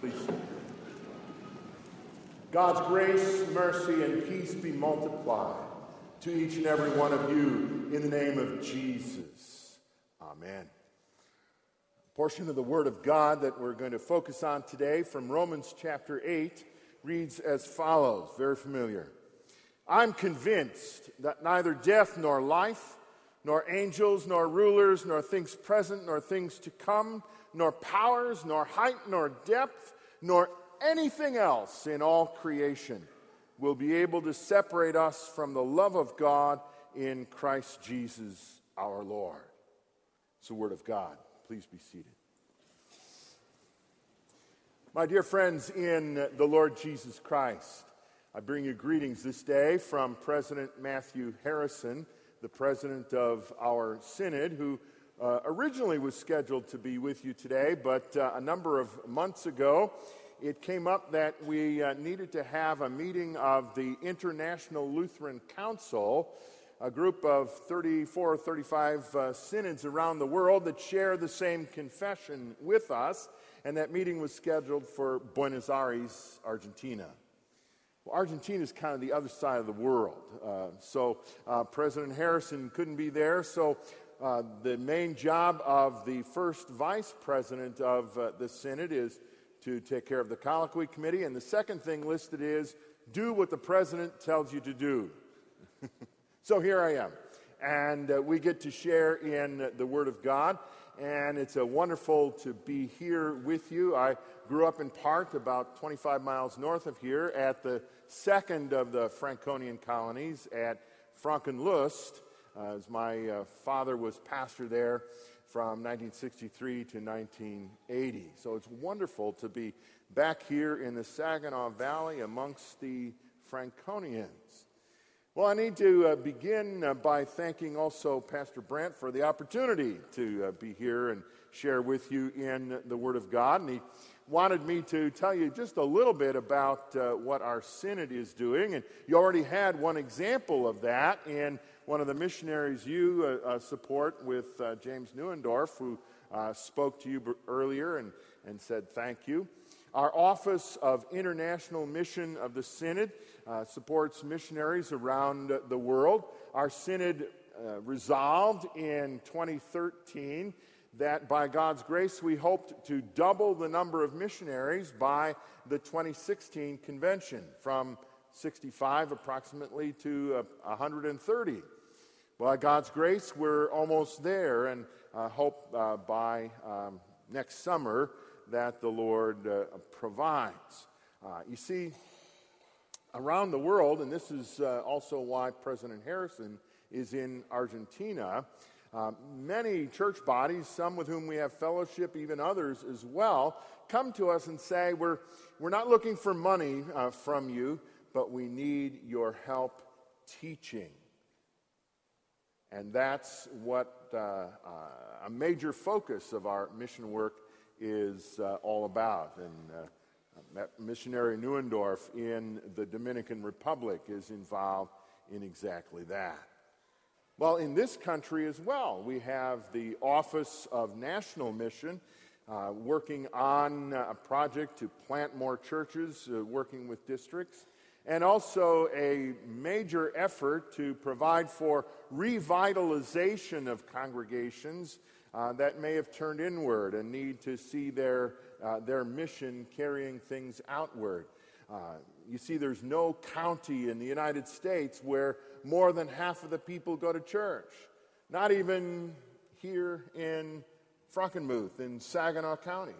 Please. God's grace, mercy, and peace be multiplied to each and every one of you in the name of Jesus. Amen. A portion of the Word of God that we're going to focus on today from Romans chapter 8 reads as follows very familiar. I'm convinced that neither death nor life, nor angels, nor rulers, nor things present, nor things to come, nor powers, nor height, nor depth, nor anything else in all creation will be able to separate us from the love of God in Christ Jesus our Lord. It's the Word of God. Please be seated. My dear friends in the Lord Jesus Christ, I bring you greetings this day from President Matthew Harrison, the president of our synod, who uh, originally was scheduled to be with you today, but uh, a number of months ago, it came up that we uh, needed to have a meeting of the International Lutheran Council, a group of 34 or 35 uh, synods around the world that share the same confession with us, and that meeting was scheduled for Buenos Aires, Argentina. Well, Argentina is kind of the other side of the world. Uh, so uh, President Harrison couldn't be there. So uh, the main job of the first vice president of uh, the Synod is to take care of the colloquy committee. And the second thing listed is do what the president tells you to do. so here I am. And uh, we get to share in the Word of God. And it's a wonderful to be here with you. I grew up in part about 25 miles north of here at the second of the Franconian colonies at Frankenlust, uh, as my uh, father was pastor there from 1963 to 1980. So it's wonderful to be back here in the Saginaw Valley amongst the Franconians. Well, I need to uh, begin uh, by thanking also Pastor Brant for the opportunity to uh, be here and share with you in the Word of God. And he wanted me to tell you just a little bit about uh, what our synod is doing. And you already had one example of that in one of the missionaries you uh, uh, support with uh, James Neuendorf, who uh, spoke to you earlier and, and said thank you. Our Office of International Mission of the Synod uh, supports missionaries around the world. Our Synod resolved in 2013 that by God's grace we hoped to double the number of missionaries by the 2016 convention from 65 approximately to uh, 130. By God's grace, we're almost there and I hope uh, by um, next summer that the Lord uh, provides. Uh, you see, around the world, and this is uh, also why President Harrison is in Argentina, uh, many church bodies, some with whom we have fellowship, even others as well, come to us and say, We're, we're not looking for money from you, but we need your help teaching. And that's what uh, uh, a major focus of our mission work is uh, all about. And uh, missionary Neuendorf in the Dominican Republic is involved in exactly that. Well, in this country as well, we have the Office of National Mission uh, working on a project to plant more churches, uh, working with districts and also a major effort to provide for revitalization of congregations uh, that may have turned inward and need to see their, uh, their mission carrying things outward. Uh, you see, there's no county in the United States where more than half of the people go to church. Not even here in Frankenmuth in Saginaw County.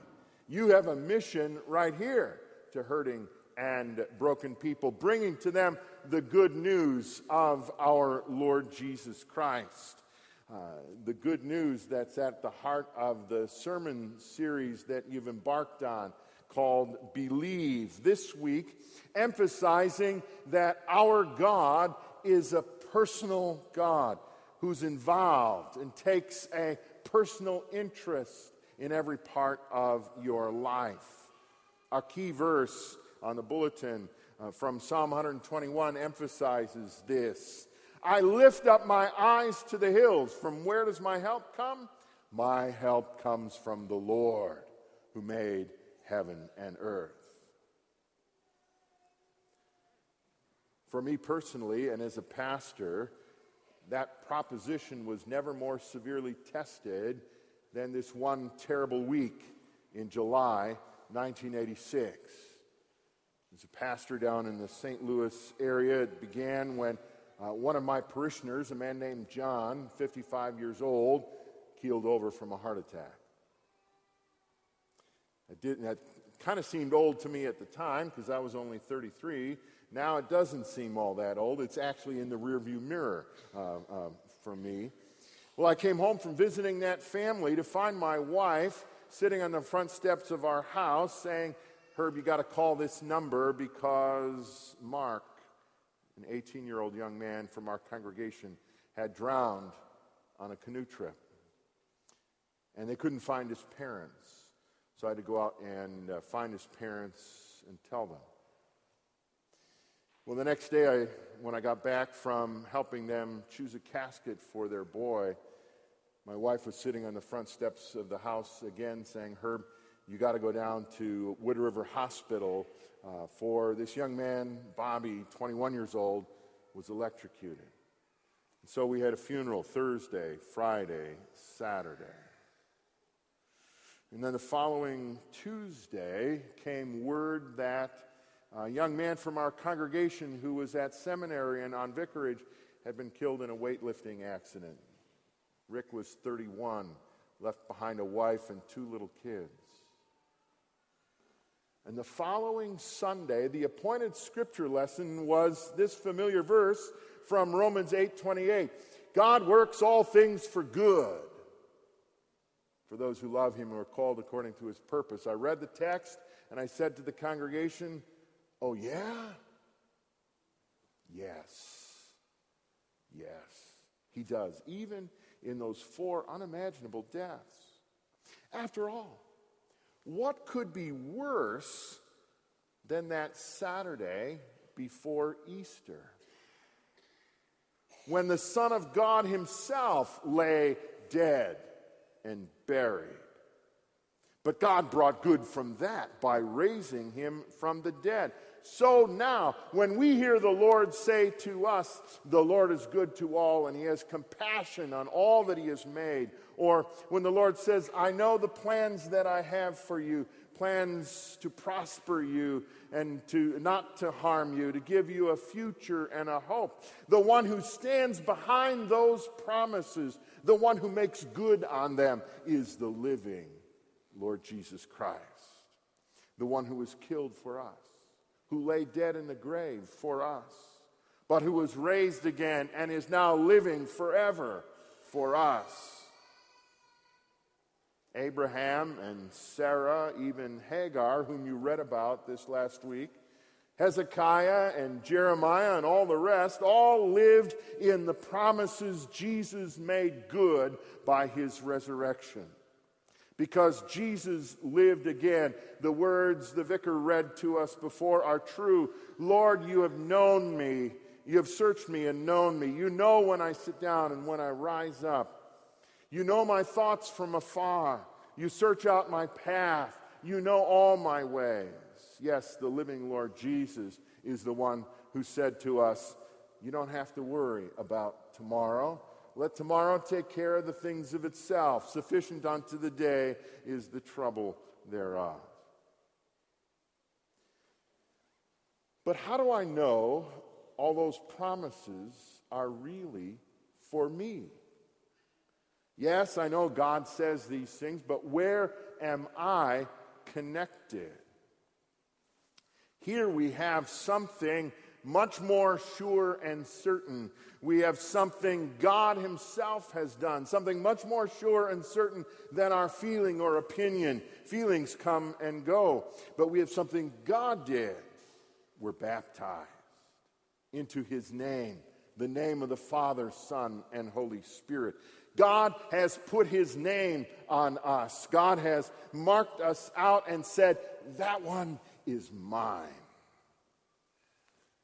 You have a mission right here to hurting and broken people, bringing to them the good news of our Lord Jesus Christ. Uh, the good news that's at the heart of the sermon series that you've embarked on called Believe this week, emphasizing that our God is a personal God who's involved and takes a personal interest in every part of your life. Our key verse on the bulletin uh, from Psalm 121 emphasizes this. I lift up my eyes to the hills. From where does my help come? My help comes from the Lord who made heaven and earth. For me personally, and as a pastor, that proposition was never more severely tested than this one terrible week in July 1986. As a pastor down in the St. Louis area, it began when uh, one of my parishioners, a man named John, 55 years old, keeled over from a heart attack. It, didn't, it kind of seemed old to me at the time because I was only 33. Now it doesn't seem all that old. It's actually in the rearview mirror uh, uh, for me. Well, I came home from visiting that family to find my wife sitting on the front steps of our house saying, Herb, you got to call this number because Mark, an 18 year old young man from our congregation, had drowned on a canoe trip. And they couldn't find his parents. So I had to go out and uh, find his parents and tell them. Well, the next day, I, when I got back from helping them choose a casket for their boy, my wife was sitting on the front steps of the house again saying, Herb, you got to go down to Wood River Hospital uh, for this young man, Bobby, 21 years old, was electrocuted. And so we had a funeral Thursday, Friday, Saturday. And then the following Tuesday came word that a young man from our congregation who was at seminary and on vicarage had been killed in a weightlifting accident. Rick was 31, left behind a wife and two little kids. And the following Sunday, the appointed scripture lesson was this familiar verse from Romans 8:28. God works all things for good for those who love him who are called according to his purpose. I read the text and I said to the congregation, Oh, yeah? Yes. Yes. He does, even in those four unimaginable deaths. After all, what could be worse than that Saturday before Easter? When the Son of God Himself lay dead and buried. But God brought good from that by raising him from the dead. So now, when we hear the Lord say to us, The Lord is good to all, and He has compassion on all that He has made, or when the Lord says, I know the plans that I have for you, plans to prosper you and to not to harm you, to give you a future and a hope. The one who stands behind those promises, the one who makes good on them, is the living Lord Jesus Christ, the one who was killed for us who lay dead in the grave for us, but who was raised again and is now living forever for us. Abraham and Sarah, even Hagar, whom you read about this last week, Hezekiah and Jeremiah and all the rest all lived in the promises Jesus made good by his resurrection because Jesus lived again. The words the vicar read to us before are true. Lord, you have known me. You have searched me and known me. You know when I sit down and when I rise up. You know my thoughts from afar. You search out my path. You know all my ways. Yes, the living Lord Jesus is the one who said to us, You don't have to worry about tomorrow. Let tomorrow take care of the things of itself. Sufficient unto the day is the trouble thereof. But how do I know all those promises are really for me? Yes, I know God says these things, but where am I connected? Here we have something much more sure and certain. We have something God Himself has done, something much more sure and certain than our feeling or opinion. Feelings come and go, but we have something God did. We're baptized into His name, the name of the Father, Son, and Holy Spirit. God has put His name on us. God has marked us out and said, That one is mine.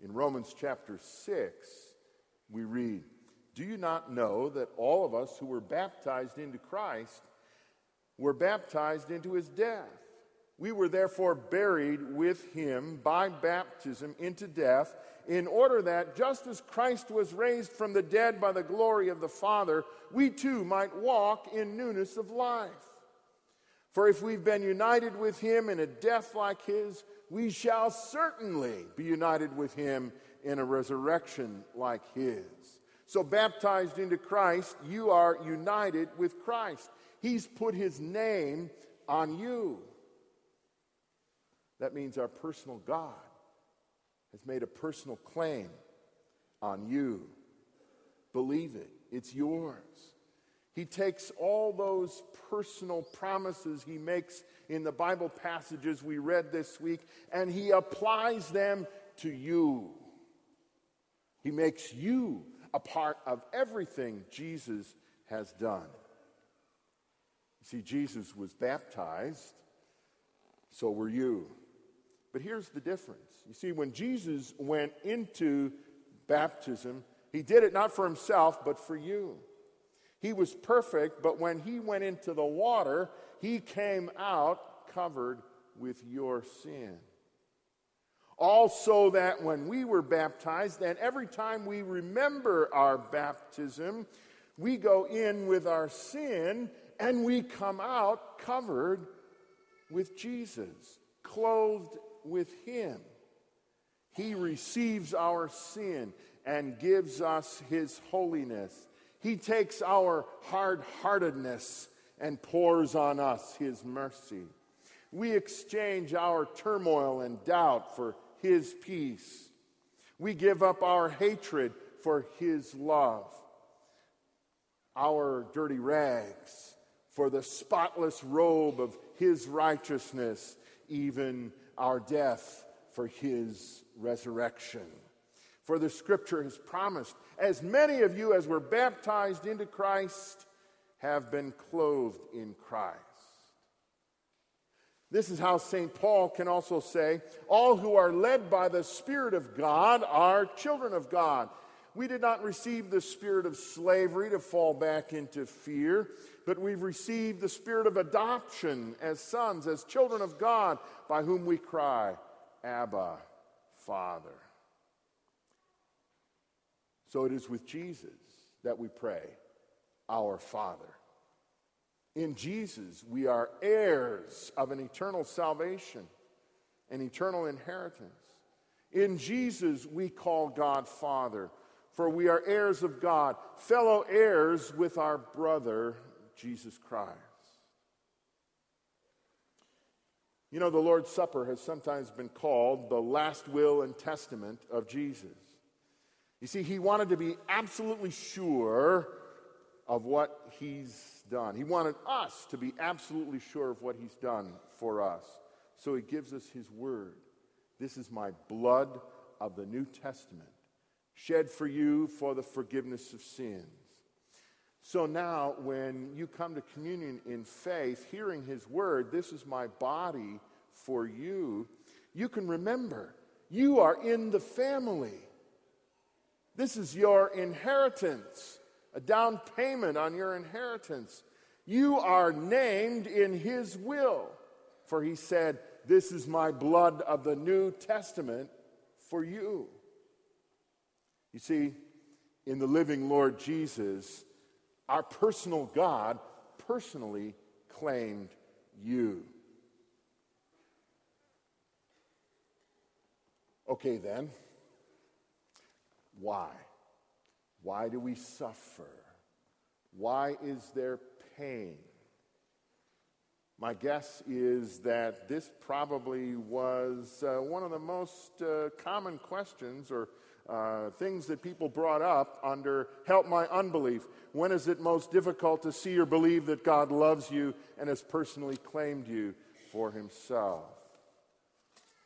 In Romans chapter 6, we read, Do you not know that all of us who were baptized into Christ were baptized into his death? We were therefore buried with him by baptism into death, in order that, just as Christ was raised from the dead by the glory of the Father, we too might walk in newness of life. For if we've been united with him in a death like his, we shall certainly be united with him in a resurrection like his. So, baptized into Christ, you are united with Christ. He's put his name on you. That means our personal God has made a personal claim on you. Believe it, it's yours. He takes all those personal promises he makes in the Bible passages we read this week and he applies them to you. He makes you a part of everything Jesus has done. You see, Jesus was baptized, so were you. But here's the difference. You see, when Jesus went into baptism, he did it not for himself, but for you. He was perfect, but when he went into the water, he came out covered with your sin. Also, that when we were baptized, that every time we remember our baptism, we go in with our sin and we come out covered with Jesus, clothed with Him. He receives our sin and gives us His holiness. He takes our hard heartedness and pours on us His mercy. We exchange our turmoil and doubt for His peace. We give up our hatred for His love, our dirty rags for the spotless robe of His righteousness, even our death for his resurrection. For the scripture has promised, as many of you as were baptized into Christ have been clothed in Christ. This is how St. Paul can also say, All who are led by the Spirit of God are children of God. We did not receive the spirit of slavery to fall back into fear, but we've received the spirit of adoption as sons, as children of God, by whom we cry, Abba, Father. So it is with Jesus that we pray, Our Father. In Jesus, we are heirs of an eternal salvation, an eternal inheritance. In Jesus, we call God Father, for we are heirs of God, fellow heirs with our brother Jesus Christ. You know, the Lord's Supper has sometimes been called the last will and testament of Jesus. You see, he wanted to be absolutely sure of what he's done. He wanted us to be absolutely sure of what he's done for us. So he gives us his word. This is my blood of the New Testament, shed for you for the forgiveness of sins. So now, when you come to communion in faith, hearing his word, this is my body for you, you can remember you are in the family. This is your inheritance, a down payment on your inheritance. You are named in his will, for he said, This is my blood of the New Testament for you. You see, in the living Lord Jesus, our personal God personally claimed you. Okay, then, why? Why do we suffer? Why is there pain? My guess is that this probably was uh, one of the most uh, common questions or uh, things that people brought up under Help My Unbelief. When is it most difficult to see or believe that God loves you and has personally claimed you for himself?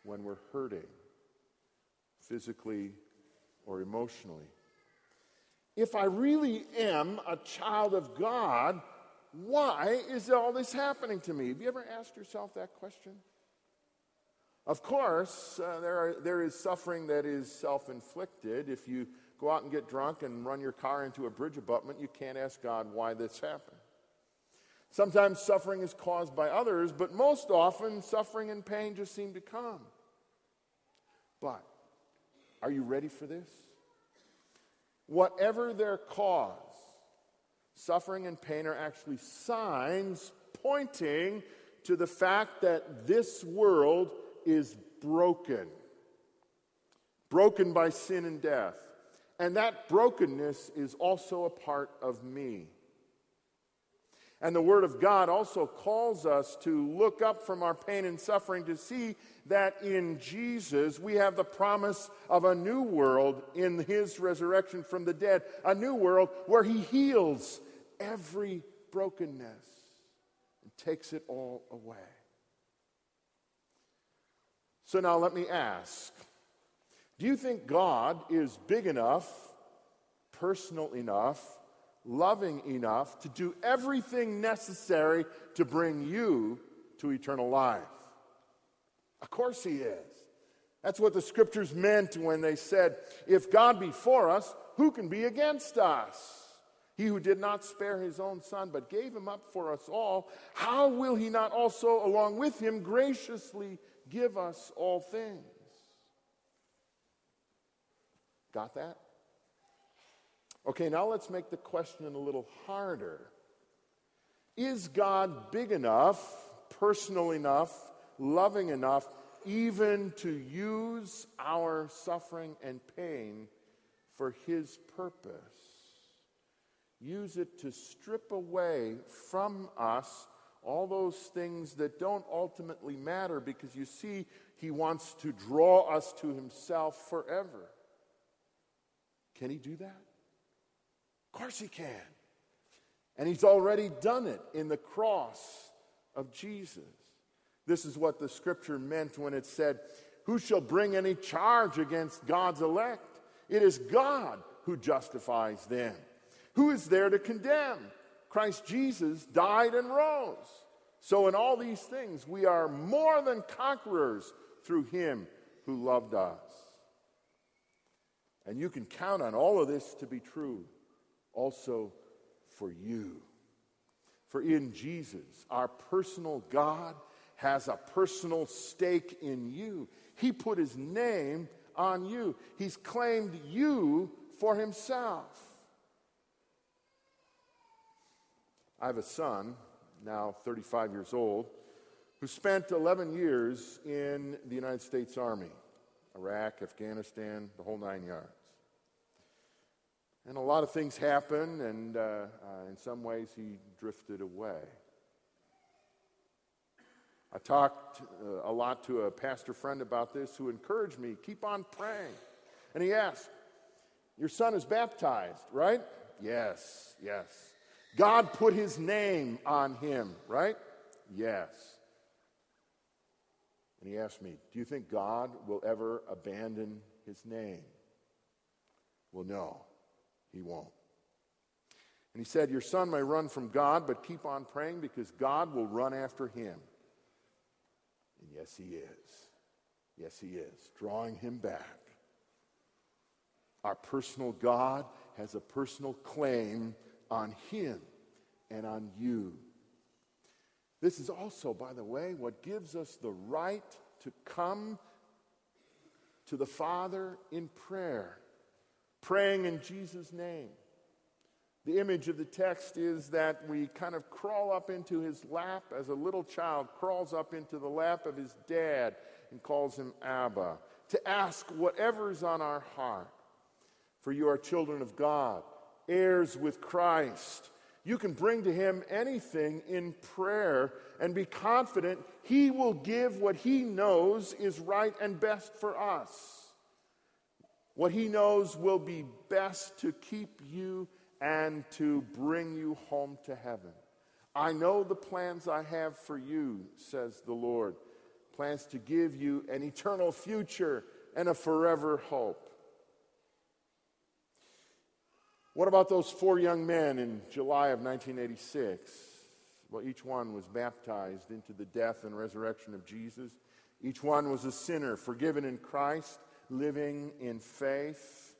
When we're hurting, physically or emotionally. If I really am a child of God, why is all this happening to me? Have you ever asked yourself that question? Of course, uh, there, are, there is suffering that is self inflicted. If you go out and get drunk and run your car into a bridge abutment, you can't ask God why this happened. Sometimes suffering is caused by others, but most often suffering and pain just seem to come. But are you ready for this? Whatever their cause, suffering and pain are actually signs pointing to the fact that this world is broken. Broken by sin and death. And that brokenness is also a part of me. And the Word of God also calls us to look up from our pain and suffering to see that in Jesus we have the promise of a new world in His resurrection from the dead, a new world where He heals every brokenness and takes it all away. So now let me ask do you think God is big enough, personal enough, loving enough to do everything necessary to bring you to eternal life? Of course, He is. That's what the scriptures meant when they said, If God be for us, who can be against us? He who did not spare his own son, but gave him up for us all, how will he not also, along with him, graciously give us all things? Got that? Okay, now let's make the question a little harder. Is God big enough, personal enough, loving enough, even to use our suffering and pain for His purpose? Use it to strip away from us all those things that don't ultimately matter because you see, He wants to draw us to Himself forever. Can he do that? Of course he can. And he's already done it in the cross of Jesus. This is what the scripture meant when it said, Who shall bring any charge against God's elect? It is God who justifies them. Who is there to condemn? Christ Jesus died and rose. So, in all these things, we are more than conquerors through him who loved us. And you can count on all of this to be true also for you. For in Jesus, our personal God has a personal stake in you. He put his name on you, he's claimed you for himself. I have a son, now 35 years old, who spent 11 years in the United States Army Iraq, Afghanistan, the whole nine yards. And a lot of things happened, and uh, uh, in some ways, he drifted away. I talked uh, a lot to a pastor friend about this who encouraged me keep on praying. And he asked, Your son is baptized, right? Yes, yes. God put his name on him, right? Yes. And he asked me, Do you think God will ever abandon his name? Well, no. He won't. And he said, Your son may run from God, but keep on praying because God will run after him. And yes, he is. Yes, he is, drawing him back. Our personal God has a personal claim on him and on you. This is also, by the way, what gives us the right to come to the Father in prayer praying in Jesus' name. The image of the text is that we kind of crawl up into his lap as a little child crawls up into the lap of his dad and calls him Abba, to ask whatever's on our heart. For you are children of God, heirs with Christ. You can bring to him anything in prayer and be confident he will give what he knows is right and best for us. What he knows will be best to keep you and to bring you home to heaven. I know the plans I have for you, says the Lord plans to give you an eternal future and a forever hope. What about those four young men in July of 1986? Well, each one was baptized into the death and resurrection of Jesus. Each one was a sinner, forgiven in Christ living in faith,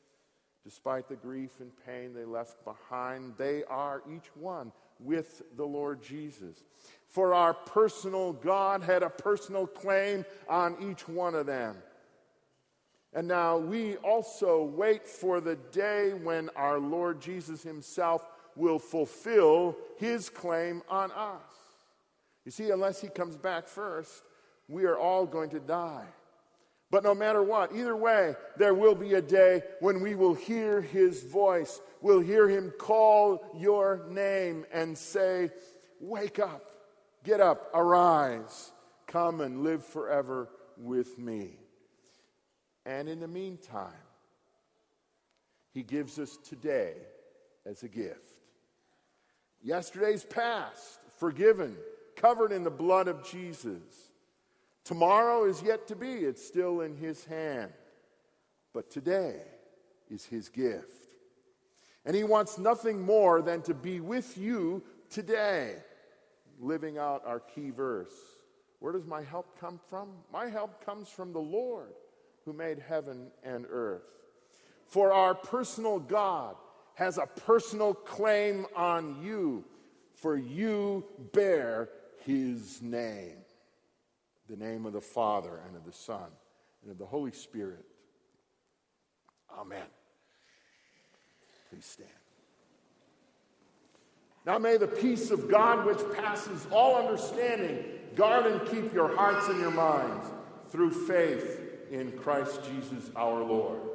despite the grief and pain they left behind. They are each one with the Lord Jesus. For our personal God had a personal claim on each one of them. And now we also wait for the day when our Lord Jesus Himself will fulfill His claim on us. You see, unless He comes back first, we are all going to die. But no matter what, either way, there will be a day when we will hear his voice. We'll hear him call your name and say, Wake up, get up, arise, come and live forever with me. And in the meantime, he gives us today as a gift. Yesterday's past, forgiven, covered in the blood of Jesus. Tomorrow is yet to be, it's still in His hand. But today is His gift. And He wants nothing more than to be with you today. Living out our key verse. Where does my help come from? My help comes from the Lord who made heaven and earth. For our personal God has a personal claim on you, for you bear his name the name of the Father and of the Son and of the Holy Spirit. Amen. Please stand. Now may the peace of God, which passes all understanding, guard and keep your hearts and your minds through faith in Christ Jesus our Lord.